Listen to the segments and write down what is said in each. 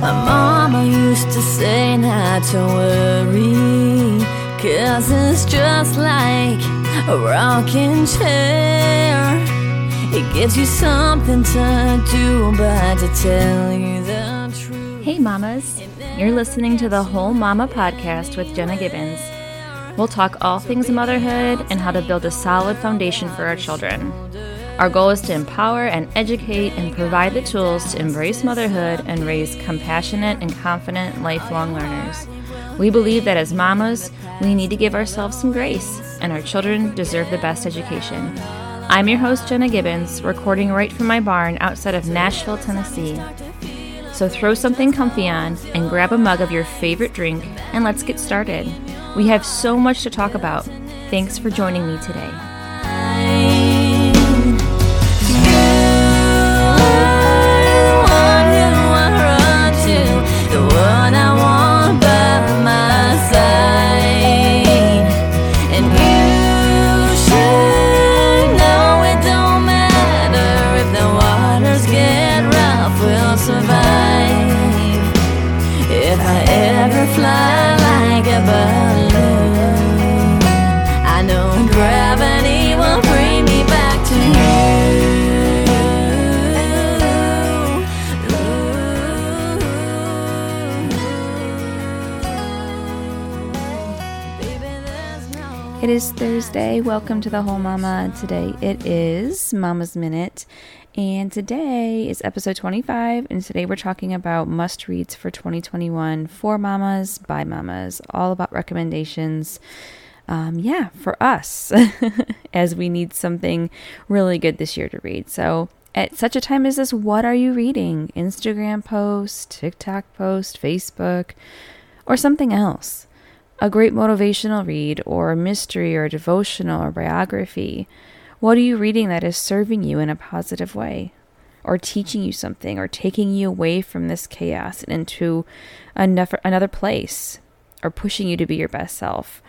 My mama used to say not to worry, cause it's just like a rocking chair. It gives you something to do, but to tell you the truth. Hey, mamas. You're listening to the Whole Mama podcast with Jenna Gibbons. We'll talk all things motherhood and how to build a solid foundation for our children. Our goal is to empower and educate and provide the tools to embrace motherhood and raise compassionate and confident lifelong learners. We believe that as mamas, we need to give ourselves some grace, and our children deserve the best education. I'm your host, Jenna Gibbons, recording right from my barn outside of Nashville, Tennessee. So throw something comfy on and grab a mug of your favorite drink, and let's get started. We have so much to talk about. Thanks for joining me today. The one I want It is Thursday. Welcome to the Whole Mama. Today it is Mama's Minute. And today is episode 25. And today we're talking about must reads for 2021 for mamas, by mamas, all about recommendations. Um, yeah, for us, as we need something really good this year to read. So, at such a time as this, what are you reading? Instagram post, TikTok post, Facebook, or something else? A great motivational read, or a mystery, or a devotional, or biography? What are you reading that is serving you in a positive way, or teaching you something, or taking you away from this chaos and into another, another place, or pushing you to be your best self?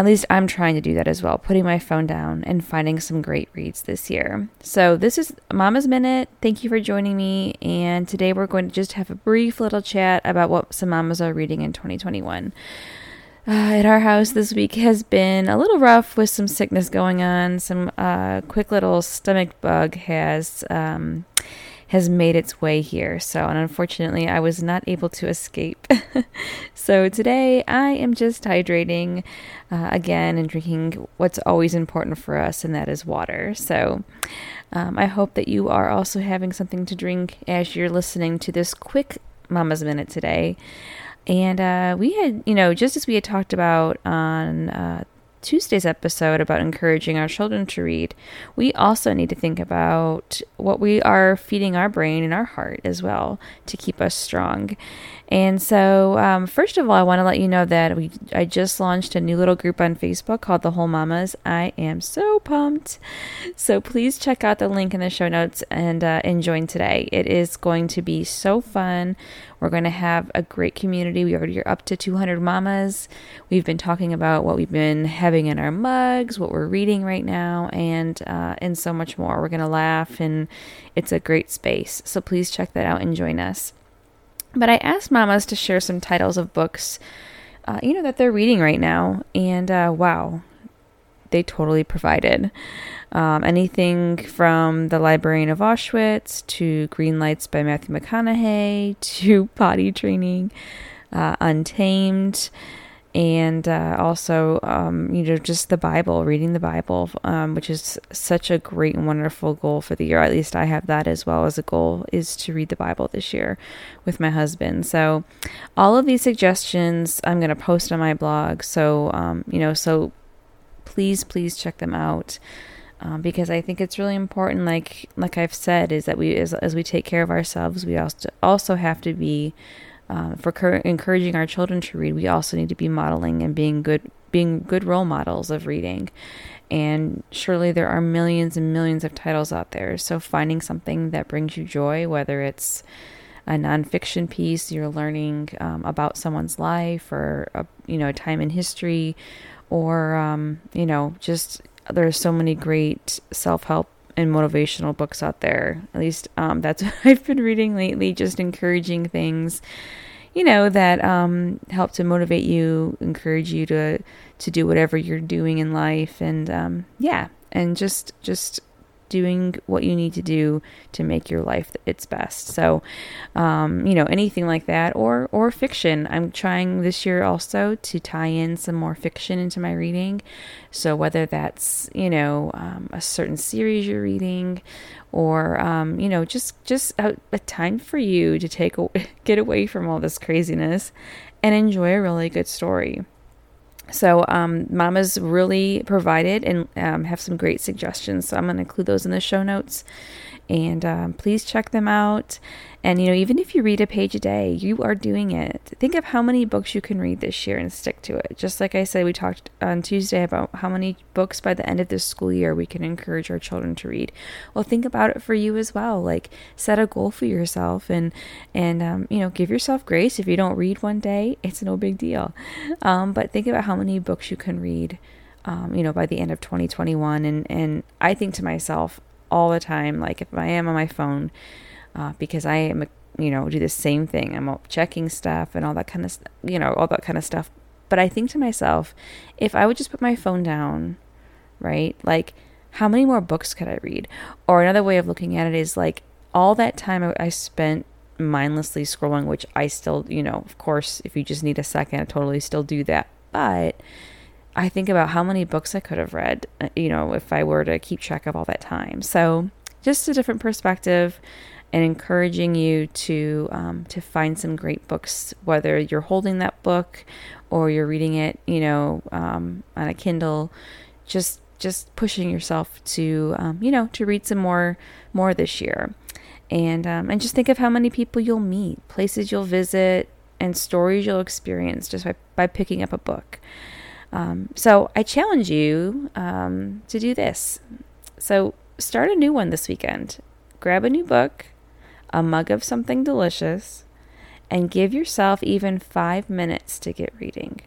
At least I'm trying to do that as well, putting my phone down and finding some great reads this year. So, this is Mama's Minute. Thank you for joining me. And today we're going to just have a brief little chat about what some mamas are reading in 2021. Uh, at our house this week has been a little rough with some sickness going on. Some uh, quick little stomach bug has um, has made its way here. So, and unfortunately, I was not able to escape. so today, I am just hydrating uh, again and drinking what's always important for us, and that is water. So. Um, I hope that you are also having something to drink as you're listening to this quick Mama's Minute today. And uh, we had, you know, just as we had talked about on uh, Tuesday's episode about encouraging our children to read, we also need to think about what we are feeding our brain and our heart as well to keep us strong. And so, um, first of all, I want to let you know that we I just launched a new little group on Facebook called The Whole Mamas. I am so pumped. So please check out the link in the show notes and uh, and join today. It is going to be so fun. We're going to have a great community. We already are up to 200 mamas. We've been talking about what we've been having in our mugs, what we're reading right now, and uh, and so much more. We're to laugh, and it's a great space. So please check that out and join us. But I asked mamas to share some titles of books, uh, you know, that they're reading right now, and uh, wow, they totally provided. Um, anything from The Librarian of Auschwitz to Greenlights by Matthew McConaughey to Potty Training, uh, Untamed, and uh, also, um, you know, just the Bible, reading the Bible, um, which is such a great and wonderful goal for the year. At least I have that as well as a goal is to read the Bible this year with my husband. So, all of these suggestions I'm going to post on my blog. So, um, you know, so please, please check them out. Um, because I think it's really important. Like like I've said, is that we as, as we take care of ourselves, we also also have to be um, for cur- encouraging our children to read. We also need to be modeling and being good being good role models of reading. And surely there are millions and millions of titles out there. So finding something that brings you joy, whether it's a nonfiction piece, you're learning um, about someone's life or a, you know a time in history, or um, you know just there's so many great self help and motivational books out there. At least um, that's what I've been reading lately, just encouraging things, you know, that um, help to motivate you, encourage you to to do whatever you're doing in life, and um, yeah, and just just doing what you need to do to make your life its best. So, um, you know, anything like that, or or fiction. I'm trying this year also to tie in some more fiction into my reading. So whether that's you know um, a certain series you're reading, or um, you know just just a, a time for you to take a, get away from all this craziness and enjoy a really good story. So, um, Mama's really provided and um, have some great suggestions. So, I'm going to include those in the show notes. And um, please check them out. And, you know, even if you read a page a day, you are doing it. Think of how many books you can read this year and stick to it. Just like I said, we talked on Tuesday about how many books by the end of this school year we can encourage our children to read. Well, think about it for you as well. Like, set a goal for yourself and, and um, you know, give yourself grace. If you don't read one day, it's no big deal. Um, but think about how many books you can read. Um, you know, by the end of 2021. And, and I think to myself all the time, like if I am on my phone, uh, because I am, you know, do the same thing. I'm checking stuff and all that kind of, you know, all that kind of stuff. But I think to myself, if I would just put my phone down, right? Like, how many more books could I read? Or another way of looking at it is like all that time I spent mindlessly scrolling, which I still, you know, of course, if you just need a second, I totally still do that. But I think about how many books I could have read, uh, you know, if I were to keep track of all that time. So, just a different perspective and encouraging you to um, to find some great books, whether you're holding that book or you're reading it, you know, um, on a Kindle. Just just pushing yourself to um, you know to read some more more this year, and um, and just think of how many people you'll meet, places you'll visit, and stories you'll experience just by by picking up a book. Um, so I challenge you um, to do this. So start a new one this weekend. Grab a new book a mug of something delicious, and give yourself even five minutes to get reading.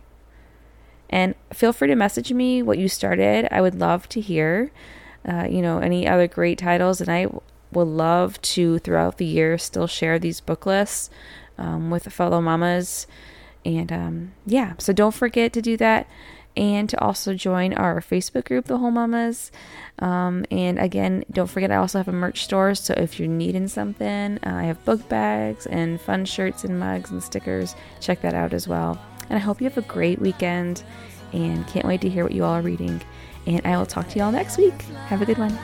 And feel free to message me what you started. I would love to hear, uh, you know, any other great titles. And I would love to, throughout the year, still share these book lists um, with fellow mamas. And um, yeah, so don't forget to do that and to also join our Facebook group, The Whole Mamas. Um, and again, don't forget, I also have a merch store. So if you're needing something, uh, I have book bags and fun shirts and mugs and stickers. Check that out as well. And I hope you have a great weekend and can't wait to hear what you all are reading. And I will talk to you all next week. Have a good one.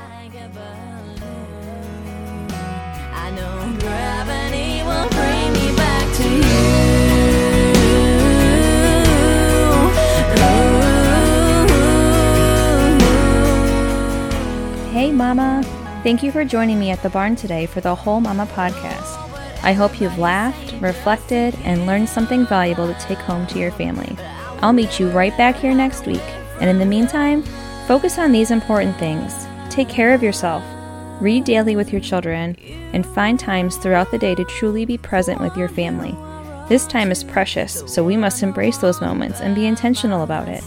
Thank you for joining me at the barn today for the Whole Mama podcast. I hope you've laughed, reflected, and learned something valuable to take home to your family. I'll meet you right back here next week. And in the meantime, focus on these important things. Take care of yourself, read daily with your children, and find times throughout the day to truly be present with your family. This time is precious, so we must embrace those moments and be intentional about it.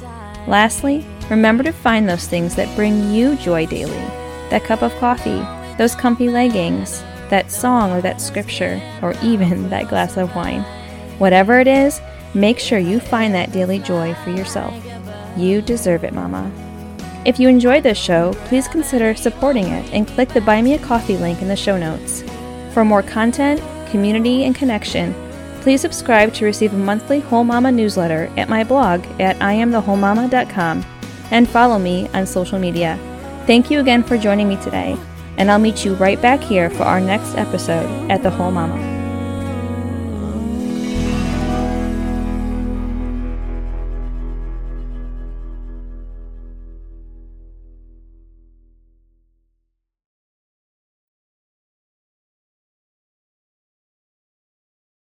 Lastly, remember to find those things that bring you joy daily that cup of coffee, those comfy leggings, that song or that scripture, or even that glass of wine. Whatever it is, make sure you find that daily joy for yourself. You deserve it, Mama. If you enjoyed this show, please consider supporting it and click the Buy Me a Coffee link in the show notes. For more content, community, and connection, please subscribe to receive a monthly Whole Mama newsletter at my blog at iamthewholemama.com and follow me on social media. Thank you again for joining me today, and I'll meet you right back here for our next episode at The Whole Mama.